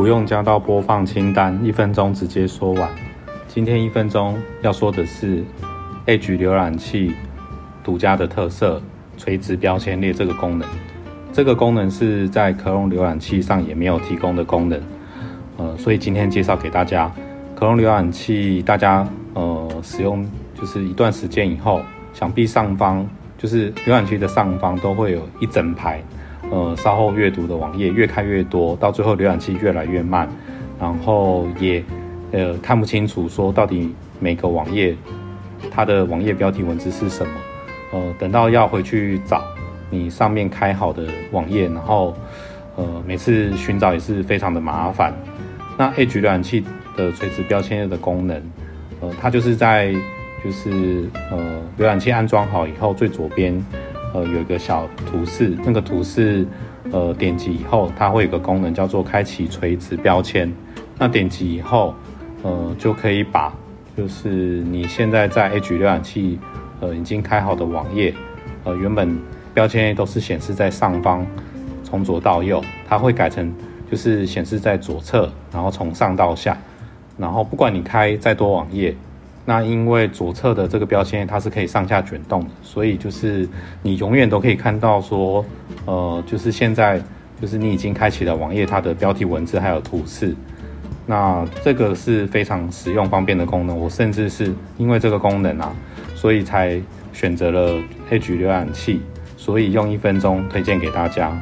不用加到播放清单，一分钟直接说完。今天一分钟要说的是 Edge 浏览器独家的特色——垂直标签列这个功能。这个功能是在 Chrome 浏览器上也没有提供的功能，呃，所以今天介绍给大家。Chrome 浏览器大家呃使用就是一段时间以后，想必上方就是浏览器的上方都会有一整排。呃，稍后阅读的网页越看越多，到最后浏览器越来越慢，然后也呃看不清楚说到底每个网页它的网页标题文字是什么。呃，等到要回去找你上面开好的网页，然后呃每次寻找也是非常的麻烦。那 Edge 浏览器的垂直标签页的功能，呃，它就是在就是呃浏览器安装好以后最左边。呃，有一个小图示，那个图示，呃，点击以后，它会有个功能叫做开启垂直标签。那点击以后，呃，就可以把就是你现在在 H 浏览器呃已经开好的网页，呃，原本标签都是显示在上方，从左到右，它会改成就是显示在左侧，然后从上到下，然后不管你开再多网页。那因为左侧的这个标签它是可以上下卷动的，所以就是你永远都可以看到说，呃，就是现在就是你已经开启了网页它的标题文字还有图示，那这个是非常实用方便的功能。我甚至是因为这个功能啊，所以才选择了 Edge 浏览器，所以用一分钟推荐给大家。